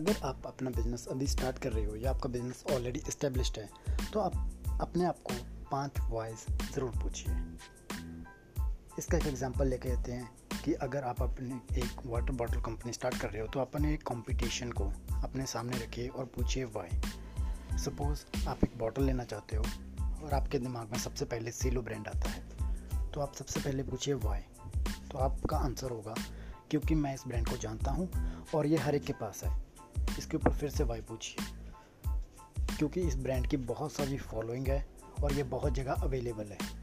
अगर आप अपना बिज़नेस अभी स्टार्ट कर रहे हो या आपका बिज़नेस ऑलरेडी इस्टेब्लिश है तो आप अपने आप को पाँच वॉइस ज़रूर पूछिए। इसका एक एग्जांपल लेके देते हैं कि अगर आप अपने एक वाटर बॉटल कंपनी स्टार्ट कर रहे हो तो अपने एक कंपटीशन को अपने सामने रखिए और पूछिए वाई सपोज़ आप एक बॉटल लेना चाहते हो और आपके दिमाग में सबसे पहले सीलो ब्रांड आता है तो आप सबसे पहले पूछिए वाई तो आपका आंसर होगा, क्योंकि मैं इस ब्रांड को जानता हूँ और ये हर एक के पास है इसके ऊपर फिर से वाई पूछिए। क्योंकि इस ब्रांड की बहुत सारी फॉलोइंग है और ये बहुत जगह अवेलेबल है।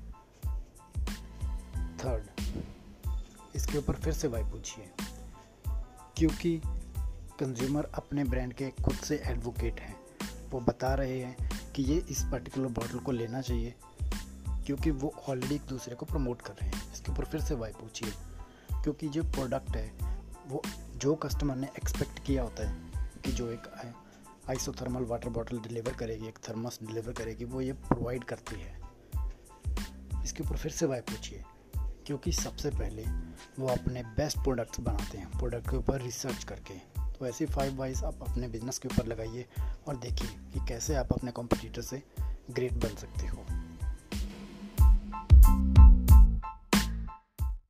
थर्ड इसके ऊपर फिर से वाई पूछिए। क्योंकि कंज्यूमर अपने ब्रांड के खुद से एडवोकेट हैं। वो बता रहे हैं कि ये इस पर्टिकुलर बॉटल को लेना चाहिए, क्योंकि वो ऑलरेडी एक दूसरे को प्रमोट कर रहे हैं। इसके ऊपर फिर से वाई पूछिए। क्योंकि जो प्रोडक्ट है, वो जो कस्टमर ने एक्सपेक्ट किया होता है कि जो एक आइसोथर्मल वाटर बॉटल डिलीवर करेगी, एक थर्मस डिलीवर करेगी, वो ये प्रोवाइड करती है। इसके ऊपर फिर से वाई पूछिए, क्योंकि सबसे पहले वो अपने बेस्ट प्रोडक्ट्स बनाते हैं प्रोडक्ट के ऊपर रिसर्च करके। तो ऐसी फाइव वाइज आप अपने बिज़नेस के ऊपर लगाइए और देखिए कि कैसे आप अपने कॉम्पिटिटर से ग्रेट बन सकते हो।